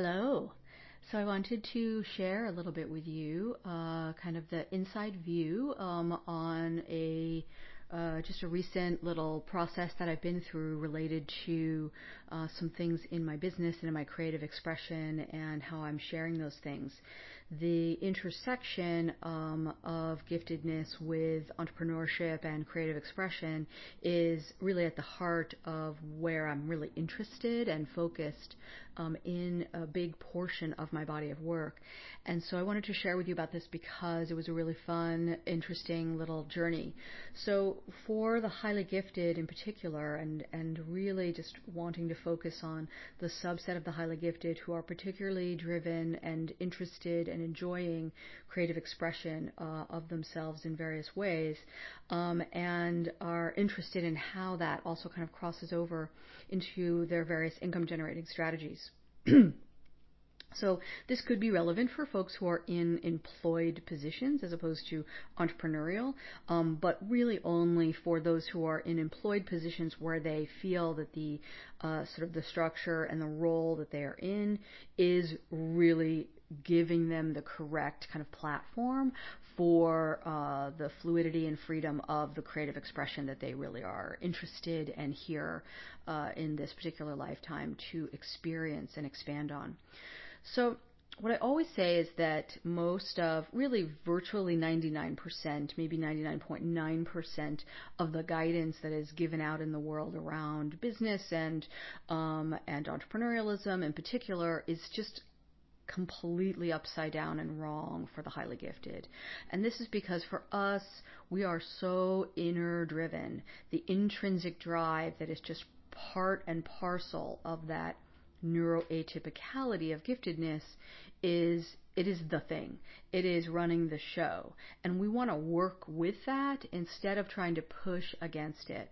Hello. So I wanted to share a little bit with you, uh, kind of the inside view um, on a uh, just a recent little process that I've been through related to uh, some things in my business and in my creative expression and how I'm sharing those things the intersection um, of giftedness with entrepreneurship and creative expression is really at the heart of where I'm really interested and focused um, in a big portion of my body of work. And so I wanted to share with you about this because it was a really fun, interesting little journey. So for the highly gifted in particular, and, and really just wanting to focus on the subset of the highly gifted who are particularly driven and interested and enjoying creative expression uh, of themselves in various ways, um, and are interested in how that also kind of crosses over into their various income generating strategies. So this could be relevant for folks who are in employed positions as opposed to entrepreneurial, um, but really only for those who are in employed positions where they feel that the uh, sort of the structure and the role that they are in is really giving them the correct kind of platform for uh, the fluidity and freedom of the creative expression that they really are interested and here uh, in this particular lifetime to experience and expand on. So what I always say is that most of, really virtually 99%, maybe 99.9% of the guidance that is given out in the world around business and um, and entrepreneurialism in particular is just completely upside down and wrong for the highly gifted. And this is because for us, we are so inner driven. The intrinsic drive that is just part and parcel of that neuroatypicality of giftedness is it is the thing. It is running the show. And we want to work with that instead of trying to push against it.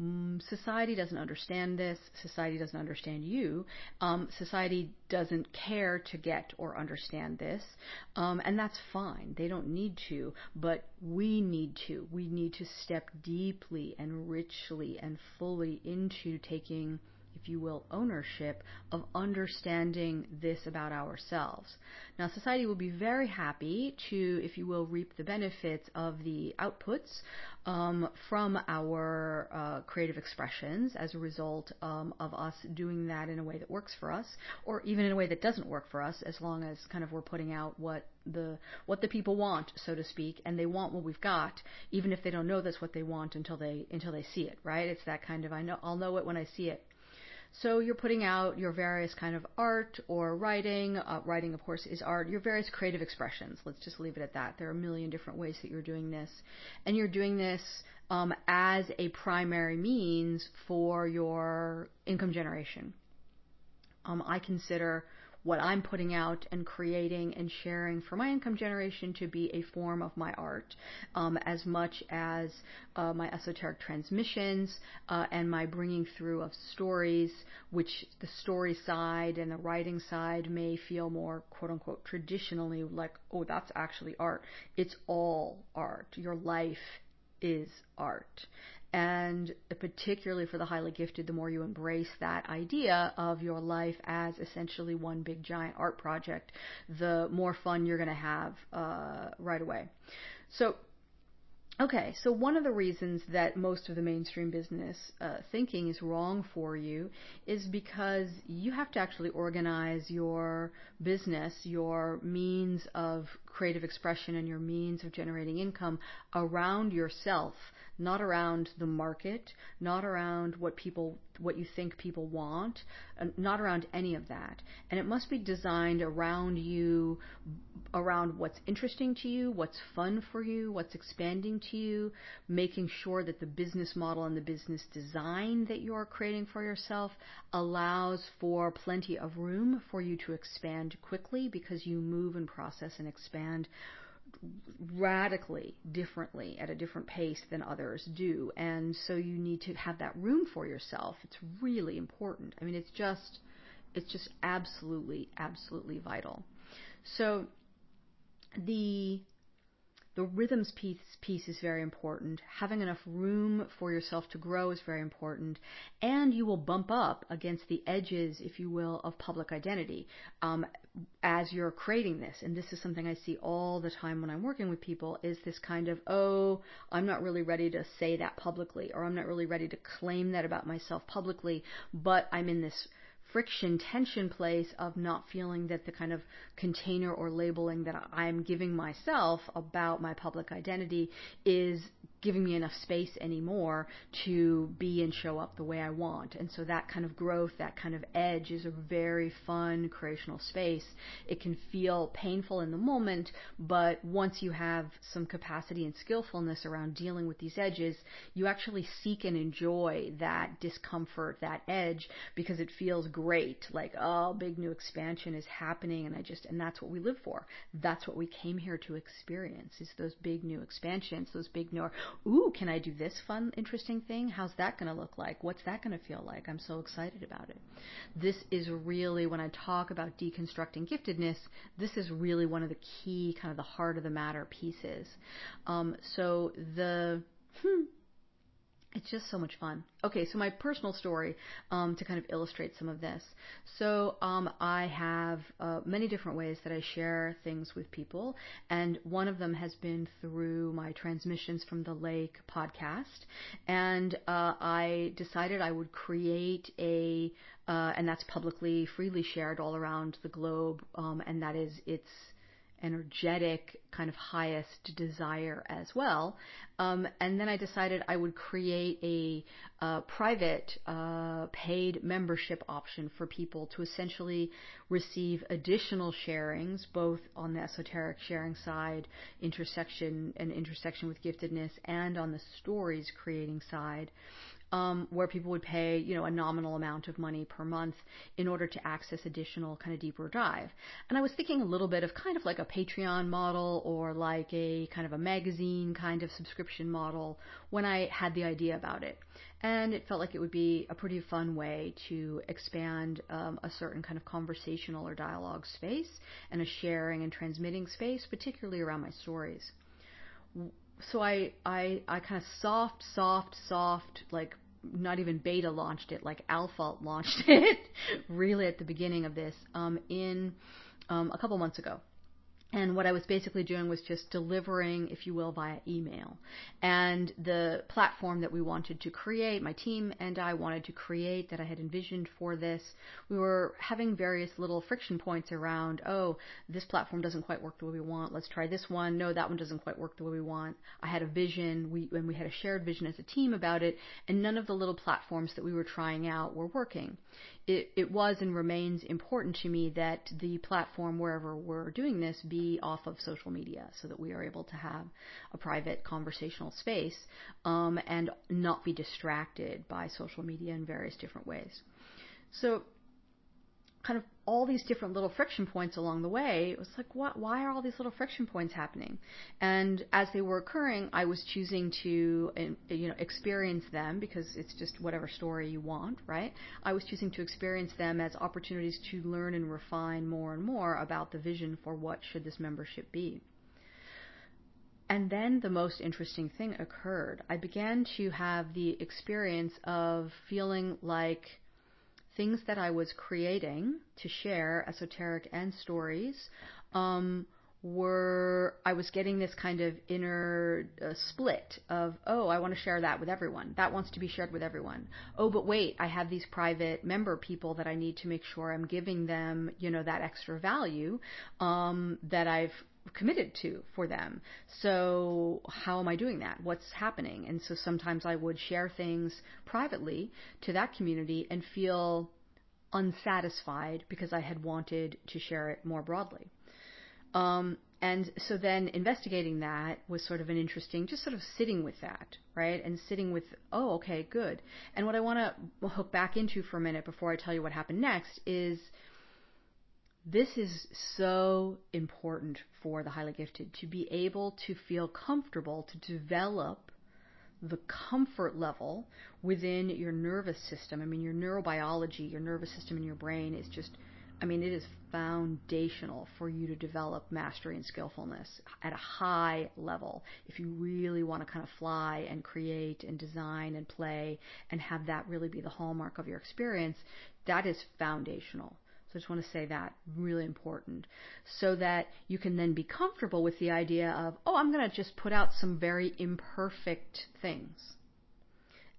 Mm, society doesn't understand this. Society doesn't understand you. Um, society doesn't care to get or understand this. Um, and that's fine. They don't need to, but we need to. We need to step deeply and richly and fully into taking if you will, ownership of understanding this about ourselves. Now, society will be very happy to, if you will, reap the benefits of the outputs um, from our uh, creative expressions as a result um, of us doing that in a way that works for us, or even in a way that doesn't work for us, as long as kind of we're putting out what the what the people want, so to speak, and they want what we've got, even if they don't know that's what they want until they until they see it, right? It's that kind of I know I'll know it when I see it. So you're putting out your various kind of art or writing. Uh, writing, of course, is art. Your various creative expressions. Let's just leave it at that. There are a million different ways that you're doing this, and you're doing this um, as a primary means for your income generation. Um, I consider what I'm putting out and creating and sharing for my income generation to be a form of my art, um, as much as uh, my esoteric transmissions uh, and my bringing through of stories, which the story side and the writing side may feel more quote unquote traditionally like, oh, that's actually art. It's all art. Your life is art. And particularly for the highly gifted, the more you embrace that idea of your life as essentially one big giant art project, the more fun you're going to have uh, right away. So Okay, so one of the reasons that most of the mainstream business uh, thinking is wrong for you is because you have to actually organize your business, your means of creative expression, and your means of generating income around yourself not around the market, not around what people, what you think people want, uh, not around any of that. And it must be designed around you, around what's interesting to you, what's fun for you, what's expanding to you, making sure that the business model and the business design that you're creating for yourself allows for plenty of room for you to expand quickly because you move and process and expand radically differently at a different pace than others do. And so you need to have that room for yourself. It's really important. I mean, it's just, it's just absolutely, absolutely vital. So the, the the rhythms piece, piece is very important. Having enough room for yourself to grow is very important. And you will bump up against the edges, if you will, of public identity um, as you're creating this. And this is something I see all the time when I'm working with people is this kind of, oh, I'm not really ready to say that publicly, or I'm not really ready to claim that about myself publicly, but I'm in this friction tension place of not feeling that the kind of container or labeling that I'm giving myself about my public identity is giving me enough space anymore to be and show up the way I want. And so that kind of growth, that kind of edge is a very fun creational space. It can feel painful in the moment, but once you have some capacity and skillfulness around dealing with these edges, you actually seek and enjoy that discomfort, that edge, because it feels great. Like, oh, big new expansion is happening and I just, and that's what we live for. That's what we came here to experience is those big new expansions, those big new, ooh, can I do this fun, interesting thing? How's that going to look like? What's that going to feel like? I'm so excited about it. This is really, when I talk about deconstructing giftedness, this is really one of the key, kind of the heart of the matter pieces. Um, so the, hmm, it's just so much fun. Okay, so my personal story um, to kind of illustrate some of this. So um, I have uh, many different ways that I share things with people, and one of them has been through my transmissions from the lake podcast. And uh, I decided I would create a, uh, and that's publicly freely shared all around the globe, um, and that is it's energetic kind of highest desire as well. Um, and then I decided I would create a uh, private uh, paid membership option for people to essentially receive additional sharings, both on the esoteric sharing side, intersection and intersection with giftedness, and on the stories creating side um, where people would pay, you know, a nominal amount of money per month in order to access additional kind of deeper dive. And I was thinking a little bit of kind of like a Patreon model or like a kind of a magazine kind of subscription model when I had the idea about it. And it felt like it would be a pretty fun way to expand um, a certain kind of conversational or dialogue space and a sharing and transmitting space, particularly around my stories so I I I kind of soft, soft, soft, like not even beta launched it, like alpha launched it, really at the beginning of this, um, in um, a couple months ago. And what I was basically doing was just delivering, if you will, via email. And the platform that we wanted to create, my team and I wanted to create that I had envisioned for this, we were having various little friction points around, oh, this platform doesn't quite work the way we want. Let's try this one. No, that one doesn't quite work the way we want. I had a vision, we, and we had a shared vision as a team about it, and none of the little platforms that we were trying out were working it, it was and remains important to me that the platform wherever we're doing this be off of social media so that we are able to have a private conversational space um, and not be distracted by social media in various different ways. So kind of all these different little friction points along the way. It was like, what, why are all these little friction points happening? And as they were occurring, I was choosing to, you know, experience them because it's just whatever story you want, right? I was choosing to experience them as opportunities to learn and refine more and more about the vision for what should this membership be. And then the most interesting thing occurred. I began to have the experience of feeling like things that I was creating to share, esoteric and stories, um, were I was getting this kind of inner uh, split of oh I want to share that with everyone. That wants to be shared with everyone. Oh but wait I have these private member people that I need to make sure I'm giving them you know that extra value um, that I've committed to for them. So how am I doing that? What's happening? And so sometimes I would share things privately to that community and feel unsatisfied because I had wanted to share it more broadly. Um, and so then investigating that was sort of an interesting, just sort of sitting with that, right? And sitting with, oh, okay, good. And what I want to hook back into for a minute before I tell you what happened next is this is so important for the highly gifted to be able to feel comfortable to develop the comfort level within your nervous system. I mean, your neurobiology, your nervous system in your brain is just I mean, it is foundational for you to develop mastery and skillfulness at a high level. If you really want to kind of fly and create and design and play and have that really be the hallmark of your experience, that is foundational. So I just want to say that really important so that you can then be comfortable with the idea of, oh, I'm going to just put out some very imperfect things.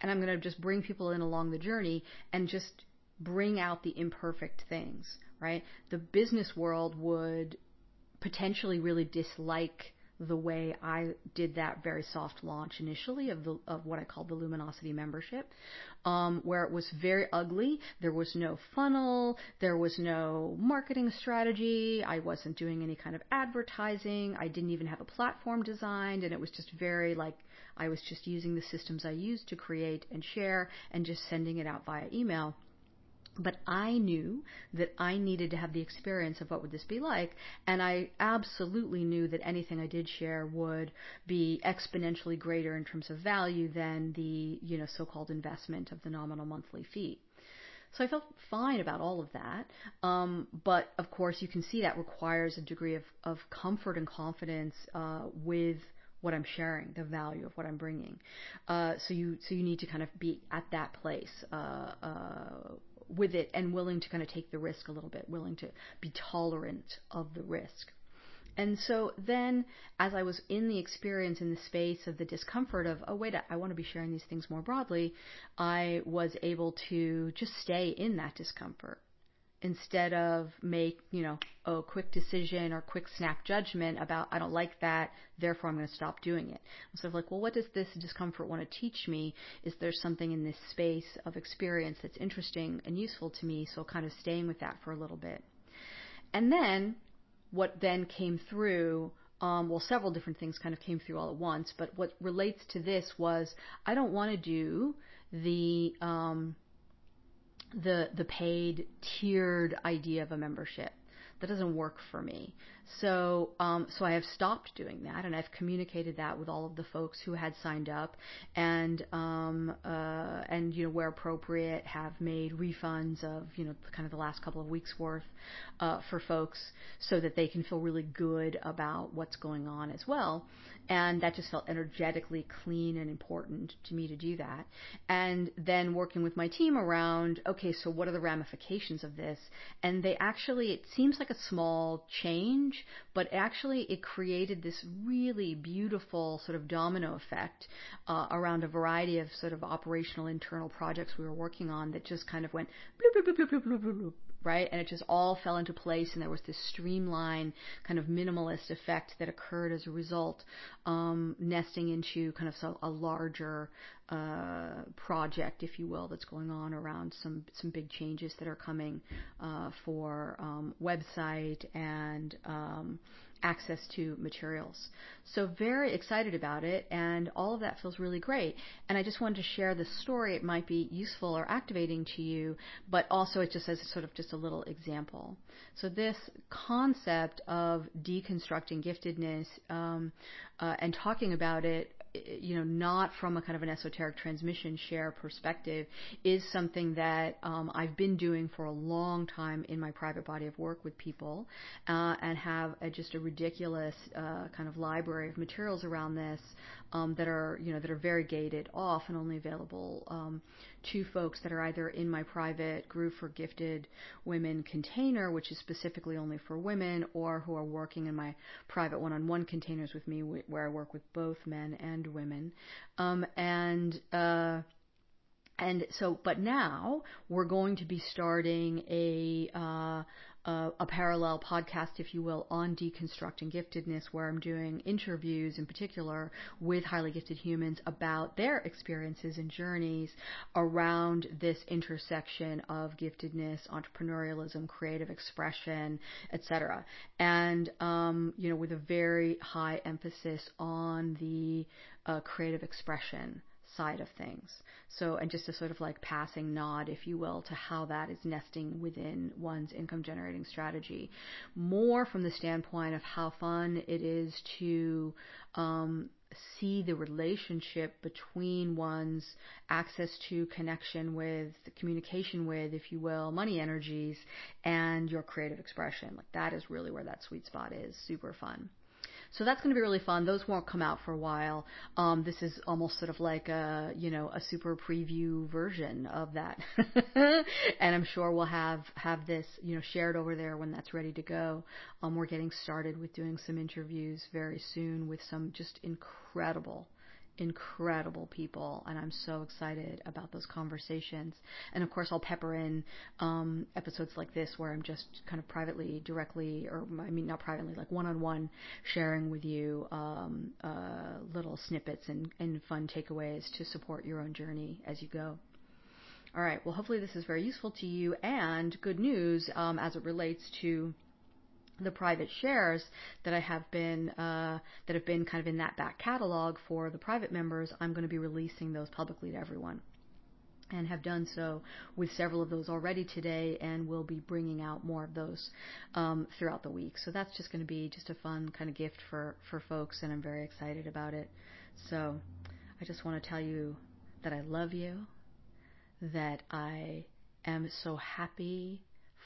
And I'm going to just bring people in along the journey and just bring out the imperfect things, right? The business world would potentially really dislike the way I did that very soft launch initially of the of what I called the Luminosity membership, um, where it was very ugly. There was no funnel, there was no marketing strategy. I wasn't doing any kind of advertising. I didn't even have a platform designed, and it was just very like I was just using the systems I used to create and share, and just sending it out via email. But I knew that I needed to have the experience of what would this be like, and I absolutely knew that anything I did share would be exponentially greater in terms of value than the, you know, so-called investment of the nominal monthly fee. So I felt fine about all of that. Um, but of course, you can see that requires a degree of, of comfort and confidence uh, with what I'm sharing, the value of what I'm bringing. Uh, so you so you need to kind of be at that place uh, uh with it and willing to kind of take the risk a little bit, willing to be tolerant of the risk. And so then, as I was in the experience in the space of the discomfort of, oh, wait, I want to be sharing these things more broadly, I was able to just stay in that discomfort instead of make, you know, a quick decision or quick snap judgment about, I don't like that, therefore I'm going to stop doing it. So of like, well, what does this discomfort want to teach me? Is there something in this space of experience that's interesting and useful to me? So kind of staying with that for a little bit. And then what then came through um, well, several different things kind of came through all at once, but what relates to this was I don't want to do the um, the the paid tiered idea of a membership. That doesn't work for me. So, um, so I have stopped doing that, and I've communicated that with all of the folks who had signed up, and um, uh, and you know where appropriate, have made refunds of you know kind of the last couple of weeks worth uh, for folks, so that they can feel really good about what's going on as well. And that just felt energetically clean and important to me to do that. And then working with my team around, okay, so what are the ramifications of this? And they actually, it seems like a small change, but actually it created this really beautiful sort of domino effect uh, around a variety of sort of operational internal projects we were working on that just kind of went bloop, bloop, bloop, bloop, bloop, bloop, bloop, right? And it just all fell into place, and there was this streamline, kind of minimalist effect that occurred as a result, um, nesting into kind of a larger uh, project, if you will, that's going on around some some big changes that are coming uh, for um, website and um, access to materials. So very excited about it and all of that feels really great. And I just wanted to share this story. It might be useful or activating to you, but also it just as sort of just a little example. So this concept of deconstructing giftedness um, uh, and talking about it you know, not from a kind of an esoteric transmission share perspective, is something that um, I've been doing for a long time in my private body of work with people, uh, and have a, just a ridiculous uh, kind of library of materials around this um, that are, you know, that are very gated off and only available um, to folks that are either in my private group for gifted women container, which is specifically only for women, or who are working in my private one-on-one containers with me, where I work with both men and women. Um, and uh, and so, but now we're going to be starting a uh, uh, a parallel podcast, if you will, on deconstructing giftedness, where I'm doing interviews in particular with highly gifted humans about their experiences and journeys around this intersection of giftedness, entrepreneurialism, creative expression, etc. And um, you know, with a very high emphasis on the uh, creative expression side of things. So, and just a sort of like passing nod, if you will, to how that is nesting within one's income generating strategy. More from the standpoint of how fun it is to um, see the relationship between one's access to connection with, communication with, if you will, money energies and your creative expression. Like that is really where that sweet spot is. Super fun. So that's going to be really fun. Those won't come out for a while. Um, this is almost sort of like a, you know, a super preview version of that. and I'm sure we'll have, have this, you know, shared over there when that's ready to go. Um, we're getting started with doing some interviews very soon with some just incredible incredible people, and I'm so excited about those conversations. And of course, I'll pepper in um, episodes like this where I'm just kind of privately, directly, or I mean, not privately, like one on one, sharing with you um, uh, little snippets and, and fun takeaways to support your own journey as you go. All right, well, hopefully, this is very useful to you, and good news um, as it relates to the private shares that I have been uh, that have been kind of in that back catalog for the private members, I'm going to be releasing those publicly to everyone. And have done so with several of those already today, and will be bringing out more of those um, throughout the week. So that's just going to be just a fun kind of gift for for folks, and I'm very excited about it. So I just want to tell you that I love you, that I am so happy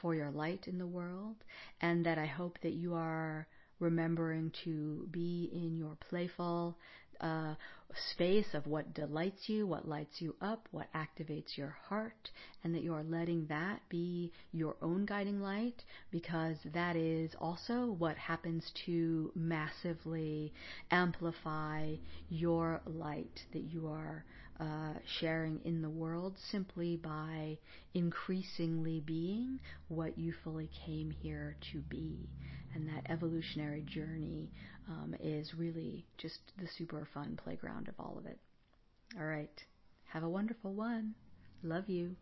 for your light in the world, and that I hope that you are remembering to be in your playful uh, space of what delights you, what lights you up, what activates your heart, and that you are letting that be your own guiding light because that is also what happens to massively amplify your light that you are uh, sharing in the world simply by increasingly being what you fully came here to be. And that evolutionary journey um, is really just the super fun playground of all of it. All right. Have a wonderful one. Love you.